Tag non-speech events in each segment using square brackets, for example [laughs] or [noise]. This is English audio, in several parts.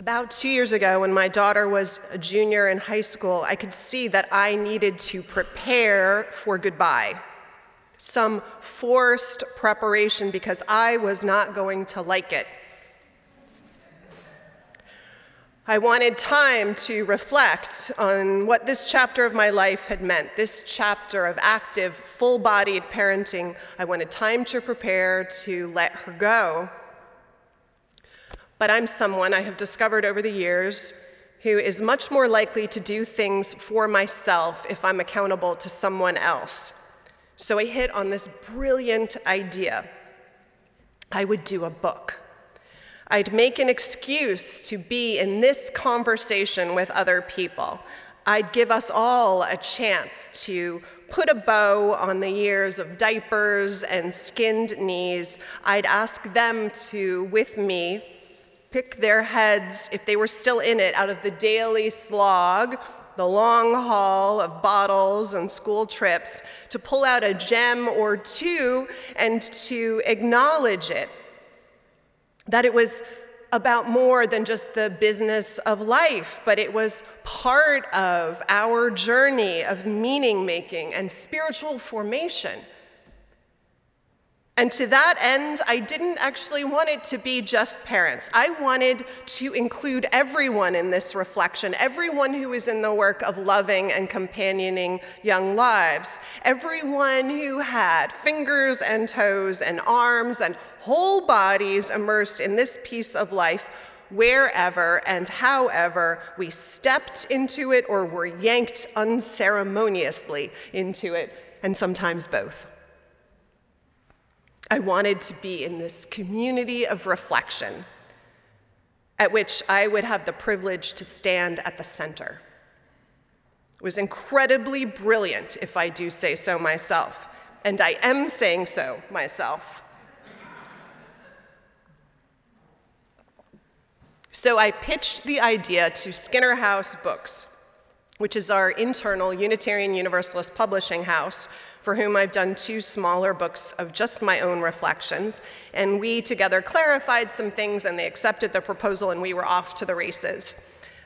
About two years ago, when my daughter was a junior in high school, I could see that I needed to prepare for goodbye. Some forced preparation because I was not going to like it. I wanted time to reflect on what this chapter of my life had meant, this chapter of active, full bodied parenting. I wanted time to prepare to let her go. But I'm someone I have discovered over the years who is much more likely to do things for myself if I'm accountable to someone else. So I hit on this brilliant idea. I would do a book. I'd make an excuse to be in this conversation with other people. I'd give us all a chance to put a bow on the years of diapers and skinned knees. I'd ask them to, with me, pick their heads, if they were still in it, out of the daily slog, the long haul of bottles and school trips, to pull out a gem or two and to acknowledge it. That it was about more than just the business of life, but it was part of our journey of meaning making and spiritual formation. And to that end, I didn't actually want it to be just parents. I wanted to include everyone in this reflection, everyone who is in the work of loving and companioning young lives, everyone who had fingers and toes and arms and whole bodies immersed in this piece of life wherever and however we stepped into it or were yanked unceremoniously into it, and sometimes both. I wanted to be in this community of reflection at which I would have the privilege to stand at the center. It was incredibly brilliant, if I do say so myself, and I am saying so myself. So I pitched the idea to Skinner House Books, which is our internal Unitarian Universalist publishing house, for whom I've done two smaller books of just my own reflections. And we together clarified some things, and they accepted the proposal, and we were off to the races.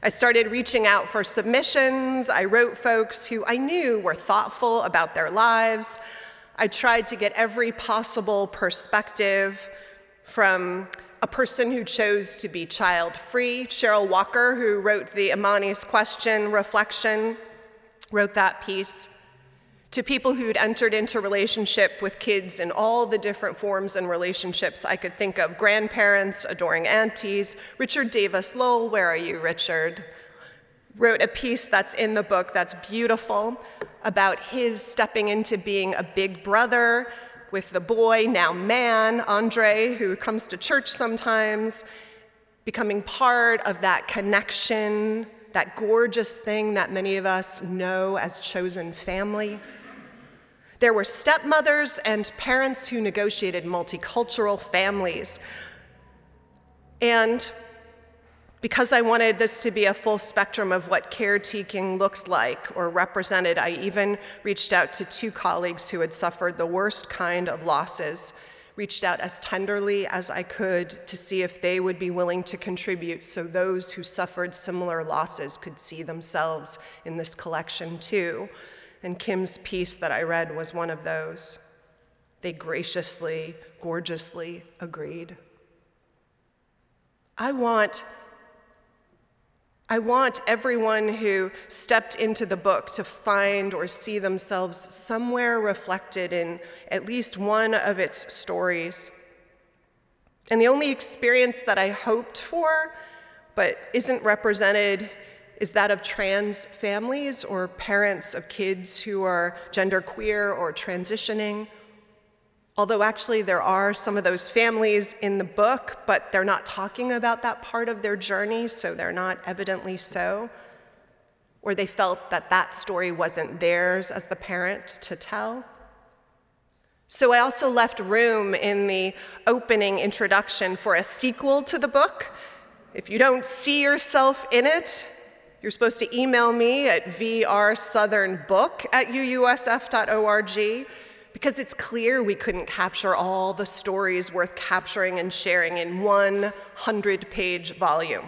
I started reaching out for submissions. I wrote folks who I knew were thoughtful about their lives. I tried to get every possible perspective from a person who chose to be child free. Cheryl Walker, who wrote the Imani's Question reflection, wrote that piece to people who'd entered into relationship with kids in all the different forms and relationships I could think of grandparents, adoring aunties. Richard Davis Lowell, where are you, Richard? Wrote a piece that's in the book that's beautiful about his stepping into being a big brother with the boy, now man, Andre, who comes to church sometimes, becoming part of that connection, that gorgeous thing that many of us know as chosen family. There were stepmothers and parents who negotiated multicultural families. And because I wanted this to be a full spectrum of what caretaking looked like or represented, I even reached out to two colleagues who had suffered the worst kind of losses, reached out as tenderly as I could to see if they would be willing to contribute so those who suffered similar losses could see themselves in this collection too and Kim's piece that I read was one of those. They graciously, gorgeously agreed. I want I want everyone who stepped into the book to find or see themselves somewhere reflected in at least one of its stories. And the only experience that I hoped for, but isn't represented is that of trans families or parents of kids who are genderqueer or transitioning. Although actually, there are some of those families in the book, but they're not talking about that part of their journey, so they're not evidently so. or they felt that that story wasn't theirs as the parent to tell. So I also left room in the opening introduction for a sequel to the book. If you don't see yourself in it, you're supposed to email me at vrsouthernbook at uusf.org because it's clear we couldn't capture all the stories worth capturing and sharing in one 100 page volume.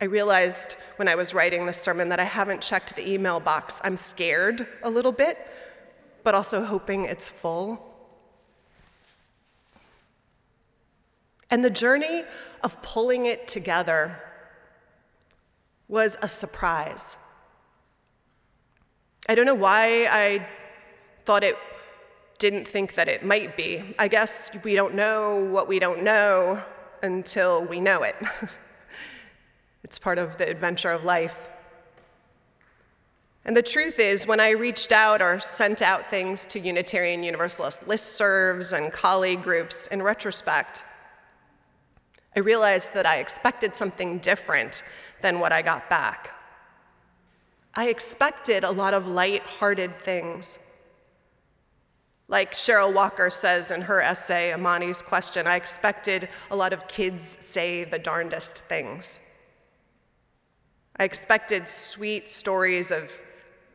I realized when I was writing this sermon that I haven't checked the email box. I'm scared a little bit, but also hoping it's full. And the journey of pulling it together was a surprise. I don't know why I thought it didn't think that it might be. I guess we don't know what we don't know until we know it. [laughs] It's part of the adventure of life. And the truth is, when I reached out or sent out things to Unitarian Universalist listservs and colleague groups, in retrospect, I realized that I expected something different than what I got back. I expected a lot of light-hearted things. Like Cheryl Walker says in her essay, Amani's Question, I expected a lot of kids say the darndest things. I expected sweet stories of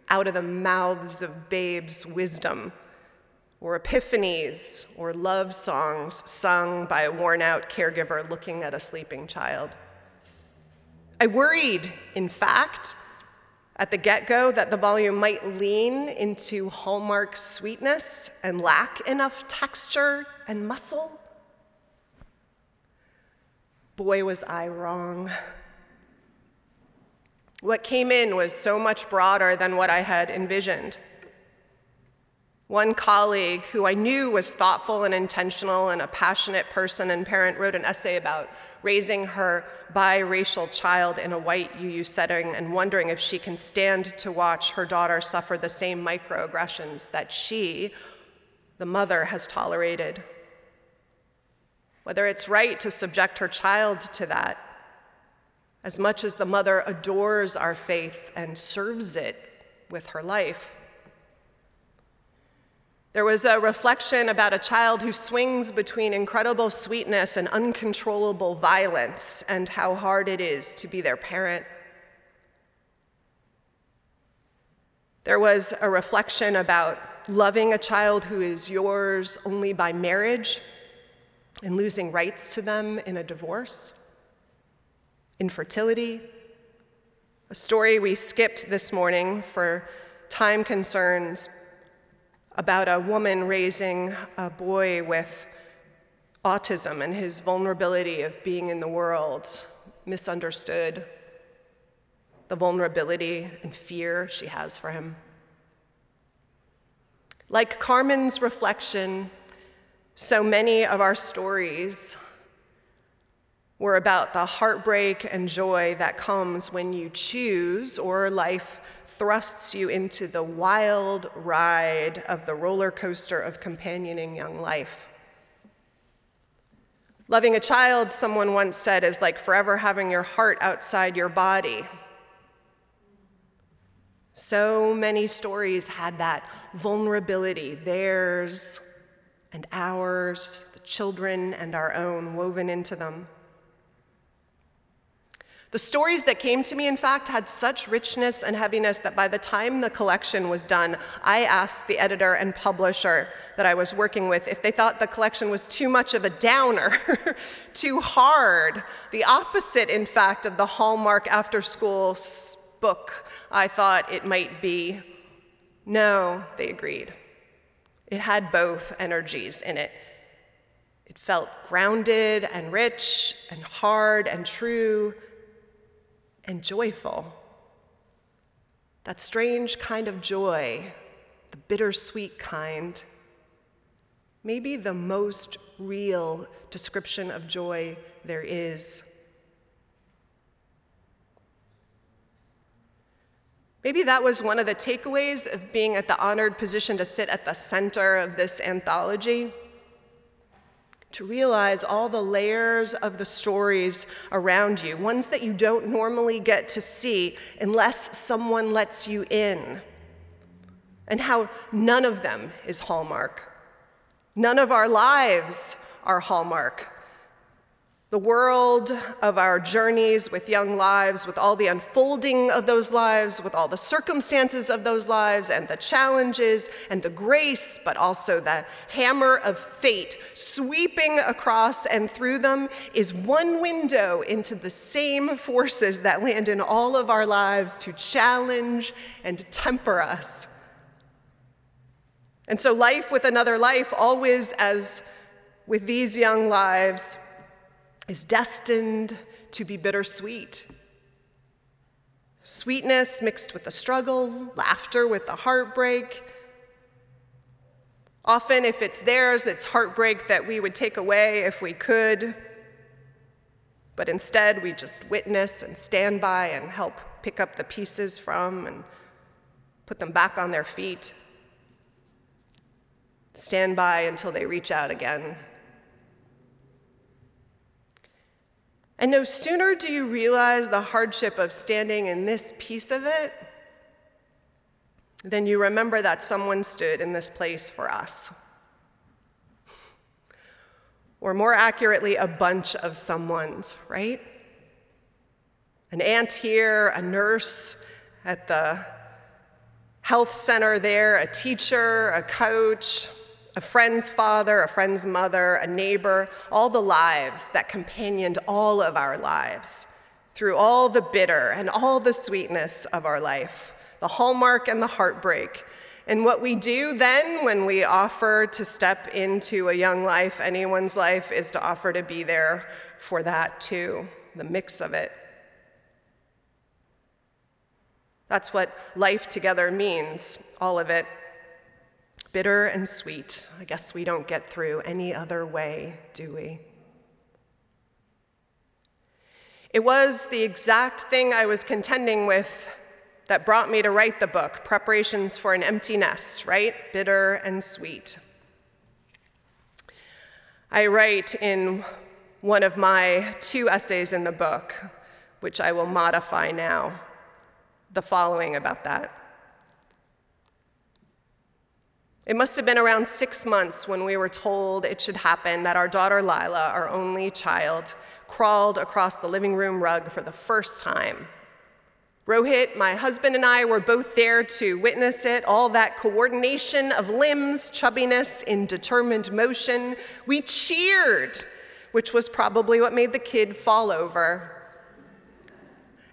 out of the mouths of babes wisdom, or epiphanies, or love songs sung by a worn out caregiver looking at a sleeping child. I worried, in fact, at the get go that the volume might lean into hallmark sweetness and lack enough texture and muscle. Boy, was I wrong. What came in was so much broader than what I had envisioned. One colleague who I knew was thoughtful and intentional and a passionate person and parent wrote an essay about raising her biracial child in a white UU setting and wondering if she can stand to watch her daughter suffer the same microaggressions that she, the mother, has tolerated. Whether it's right to subject her child to that as much as the mother adores our faith and serves it with her life. There was a reflection about a child who swings between incredible sweetness and uncontrollable violence, and how hard it is to be their parent. There was a reflection about loving a child who is yours only by marriage and losing rights to them in a divorce infertility, a story we skipped this morning for time concerns about a woman raising a boy with autism and his vulnerability of being in the world, misunderstood, the vulnerability and fear she has for him. Like Carmen's reflection, so many of our stories were about the heartbreak and joy that comes when you choose or life thrusts you into the wild ride of the roller coaster of companioning young life. Loving a child, someone once said, is like forever having your heart outside your body. So many stories had that vulnerability, theirs and ours, the children and our own, woven into them. The stories that came to me, in fact, had such richness and heaviness that by the time the collection was done, I asked the editor and publisher that I was working with if they thought the collection was too much of a downer, [laughs] too hard, the opposite, in fact, of the Hallmark after school book I thought it might be. No, they agreed. It had both energies in it. It felt grounded and rich and hard and true and joyful. That strange kind of joy, the bittersweet kind, maybe the most real description of joy there is. Maybe that was one of the takeaways of being at the honored position to sit at the center of this anthology. To realize all the layers of the stories around you, ones that you don't normally get to see unless someone lets you in, and how none of them is Hallmark. None of our lives are Hallmark. The world of our journeys with young lives, with all the unfolding of those lives, with all the circumstances of those lives, and the challenges and the grace, but also the hammer of fate sweeping across and through them, is one window into the same forces that land in all of our lives to challenge and temper us. And so, life with another life, always as with these young lives, is destined to be bittersweet. Sweetness mixed with the struggle, laughter with the heartbreak. Often, if it's theirs, it's heartbreak that we would take away if we could. But instead, we just witness and stand by and help pick up the pieces from and put them back on their feet. Stand by until they reach out again And no sooner do you realize the hardship of standing in this piece of it than you remember that someone stood in this place for us. Or more accurately, a bunch of someone's, right? An aunt here, a nurse at the health center there, a teacher, a coach, a friend's father, a friend's mother, a neighbor, all the lives that companioned all of our lives through all the bitter and all the sweetness of our life, the hallmark and the heartbreak. And what we do then when we offer to step into a young life, anyone's life, is to offer to be there for that too, the mix of it. That's what life together means, all of it bitter and sweet. I guess we don't get through any other way, do we? It was the exact thing I was contending with that brought me to write the book, Preparations for an Empty Nest, right? Bitter and sweet. I write in one of my two essays in the book, which I will modify now, the following about that. It must have been around six months when we were told it should happen that our daughter Lila, our only child, crawled across the living room rug for the first time. Rohit, my husband, and I were both there to witness it, all that coordination of limbs, chubbiness in determined motion. We cheered, which was probably what made the kid fall over.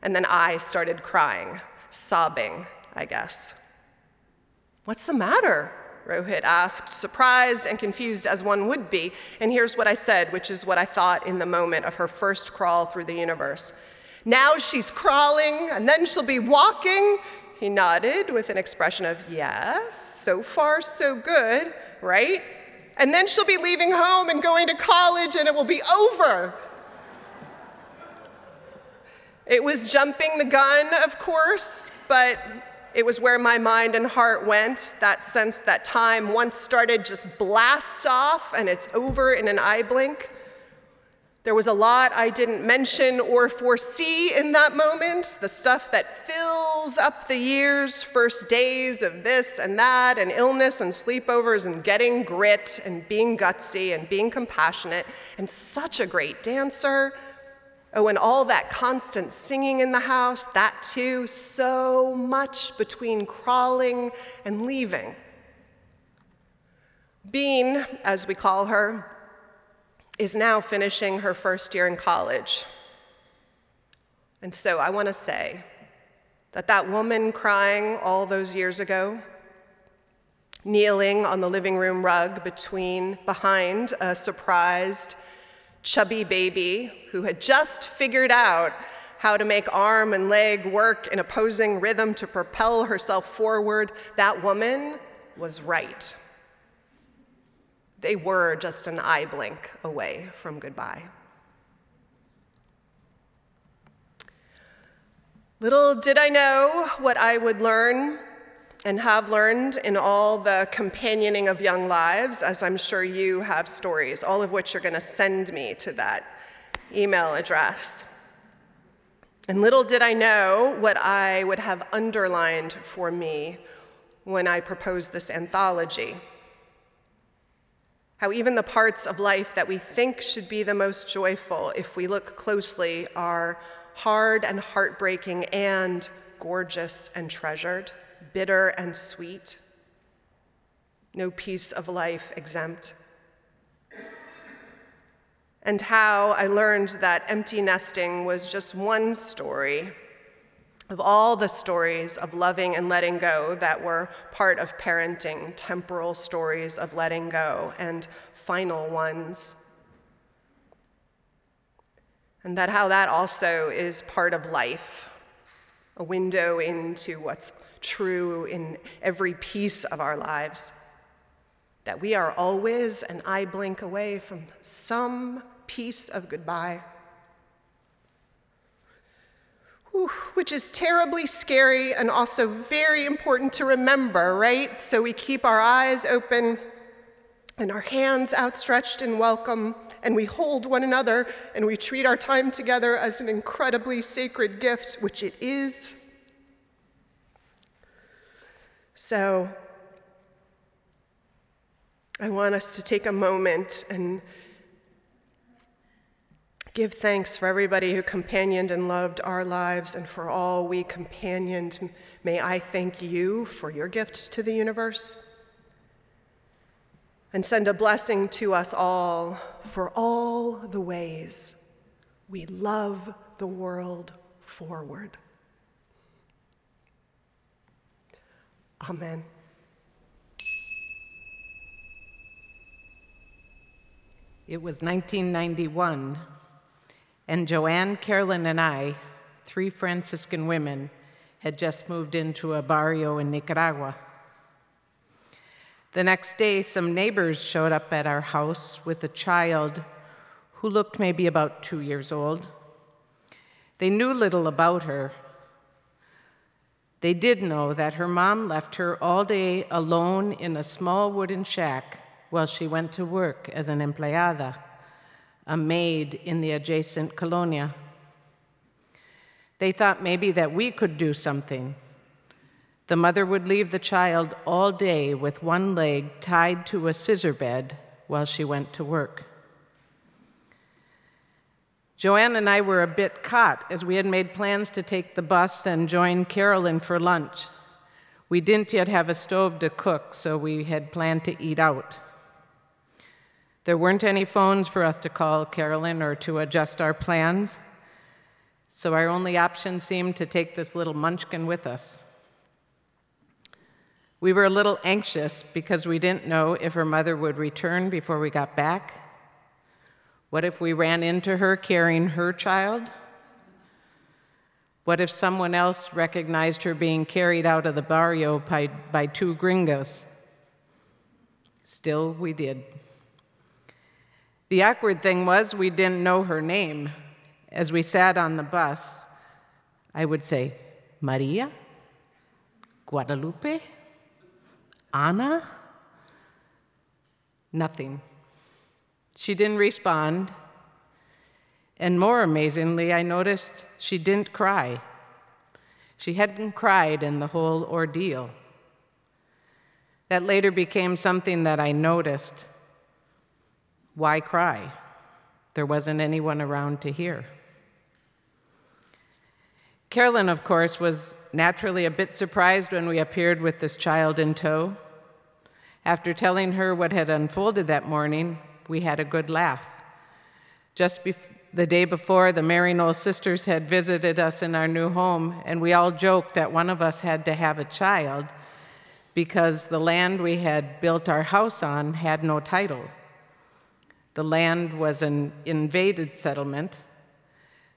And then I started crying, sobbing, I guess. What's the matter? Rohit asked, surprised and confused as one would be. And here's what I said, which is what I thought in the moment of her first crawl through the universe. Now she's crawling, and then she'll be walking. He nodded with an expression of, yes, so far so good, right? And then she'll be leaving home and going to college, and it will be over. It was jumping the gun, of course, but it was where my mind and heart went. That sense that time once started just blasts off and it's over in an eye blink. There was a lot I didn't mention or foresee in that moment the stuff that fills up the years, first days of this and that, and illness and sleepovers, and getting grit and being gutsy and being compassionate, and such a great dancer Oh, and all that constant singing in the house, that too, so much between crawling and leaving. Bean, as we call her, is now finishing her first year in college. And so I want to say that that woman crying all those years ago, kneeling on the living room rug between behind a surprised chubby baby who had just figured out how to make arm and leg work in opposing rhythm to propel herself forward, that woman was right. They were just an eye blink away from goodbye. Little did I know what I would learn and have learned in all the companioning of young lives, as I'm sure you have stories, all of which you're going to send me to that email address. And little did I know what I would have underlined for me when I proposed this anthology. How even the parts of life that we think should be the most joyful, if we look closely, are hard and heartbreaking and gorgeous and treasured bitter and sweet, no piece of life exempt. And how I learned that empty nesting was just one story of all the stories of loving and letting go that were part of parenting, temporal stories of letting go, and final ones. And that how that also is part of life, a window into what's true in every piece of our lives. That we are always an eye blink away from some piece of goodbye. Which is terribly scary and also very important to remember, right? So we keep our eyes open and our hands outstretched in welcome, and we hold one another and we treat our time together as an incredibly sacred gift, which it is. So I want us to take a moment and give thanks for everybody who companioned and loved our lives and for all we companioned. May I thank you for your gift to the universe. And send a blessing to us all for all the ways we love the world forward. Amen. It was 1991, and Joanne, Carolyn, and I, three Franciscan women, had just moved into a barrio in Nicaragua. The next day, some neighbors showed up at our house with a child who looked maybe about two years old. They knew little about her, they did know that her mom left her all day alone in a small wooden shack while she went to work as an empleada, a maid in the adjacent colonia. They thought maybe that we could do something. The mother would leave the child all day with one leg tied to a scissor bed while she went to work. Joanne and I were a bit caught as we had made plans to take the bus and join Carolyn for lunch. We didn't yet have a stove to cook, so we had planned to eat out. There weren't any phones for us to call Carolyn or to adjust our plans, so our only option seemed to take this little munchkin with us. We were a little anxious because we didn't know if her mother would return before we got back what if we ran into her carrying her child? What if someone else recognized her being carried out of the barrio by, by two gringos? Still, we did. The awkward thing was, we didn't know her name. As we sat on the bus, I would say, Maria? Guadalupe? Anna? Nothing. She didn't respond. And more amazingly, I noticed she didn't cry. She hadn't cried in the whole ordeal. That later became something that I noticed. Why cry? There wasn't anyone around to hear. Carolyn, of course, was naturally a bit surprised when we appeared with this child in tow. After telling her what had unfolded that morning, we had a good laugh. Just bef- the day before, the Mary Maryknoll sisters had visited us in our new home, and we all joked that one of us had to have a child because the land we had built our house on had no title. The land was an invaded settlement,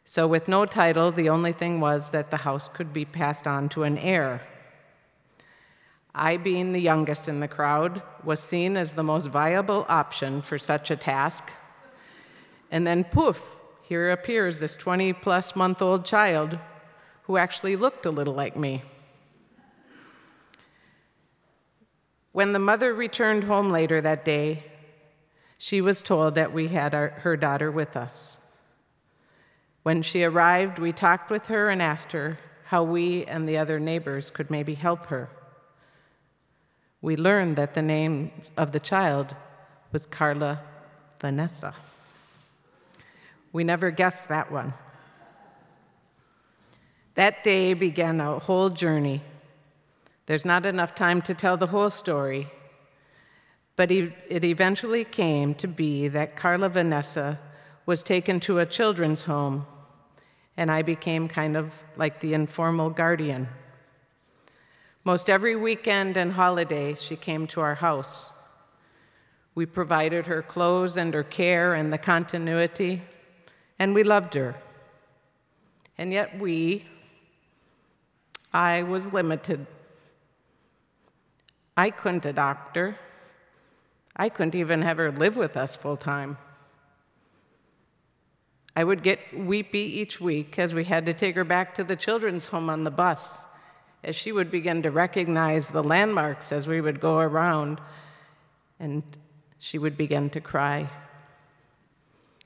so with no title, the only thing was that the house could be passed on to an heir. I, being the youngest in the crowd, was seen as the most viable option for such a task. And then, poof, here appears this 20 plus month old child who actually looked a little like me. When the mother returned home later that day, she was told that we had our, her daughter with us. When she arrived, we talked with her and asked her how we and the other neighbors could maybe help her. We learned that the name of the child was Carla Vanessa. We never guessed that one. That day began a whole journey. There's not enough time to tell the whole story, but it eventually came to be that Carla Vanessa was taken to a children's home, and I became kind of like the informal guardian. Most every weekend and holiday, she came to our house. We provided her clothes and her care and the continuity, and we loved her. And yet, we, I was limited. I couldn't adopt her. I couldn't even have her live with us full time. I would get weepy each week as we had to take her back to the children's home on the bus, as she would begin to recognize the landmarks as we would go around, and she would begin to cry.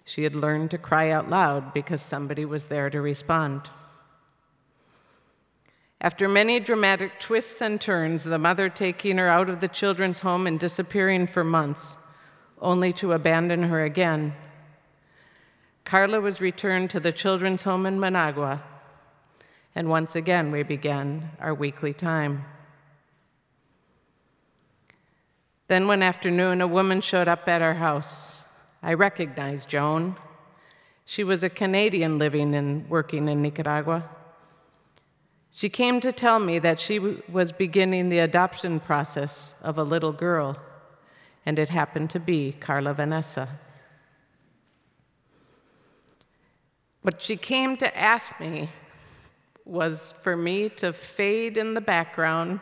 She had learned to cry out loud because somebody was there to respond. After many dramatic twists and turns, the mother taking her out of the children's home and disappearing for months, only to abandon her again, Carla was returned to the children's home in Managua, and once again we began our weekly time. Then one afternoon, a woman showed up at our house. I recognized Joan. She was a Canadian living and working in Nicaragua. She came to tell me that she was beginning the adoption process of a little girl, and it happened to be Carla Vanessa. What she came to ask me was for me to fade in the background,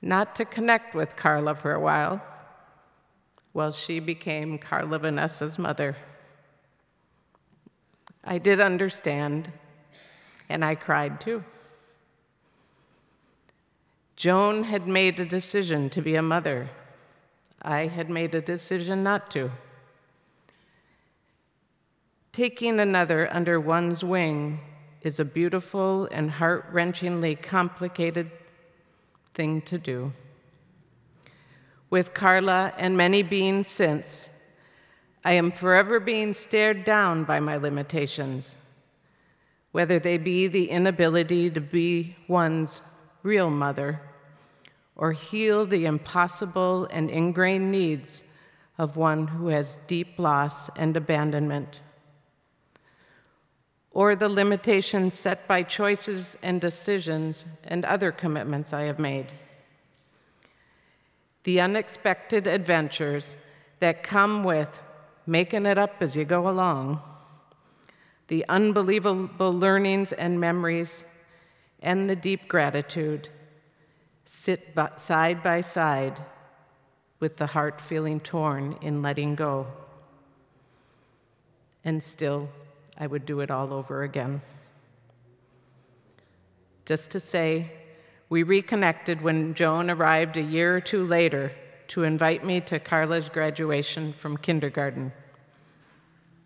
not to connect with Carla for a while, while she became Carla Vanessa's mother. I did understand, and I cried too. Joan had made a decision to be a mother. I had made a decision not to. Taking another under one's wing is a beautiful and heart wrenchingly complicated thing to do. With Carla and many beings since, I am forever being stared down by my limitations, whether they be the inability to be one's real mother or heal the impossible and ingrained needs of one who has deep loss and abandonment, or the limitations set by choices and decisions and other commitments I have made. The unexpected adventures that come with making it up as you go along, the unbelievable learnings and memories, and the deep gratitude sit side by side with the heart feeling torn in letting go. And still, I would do it all over again. Just to say, we reconnected when Joan arrived a year or two later to invite me to Carla's graduation from kindergarten.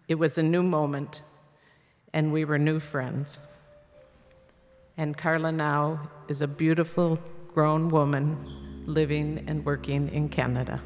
It was a new moment, and we were new friends. And Carla now is a beautiful, grown woman living and working in Canada.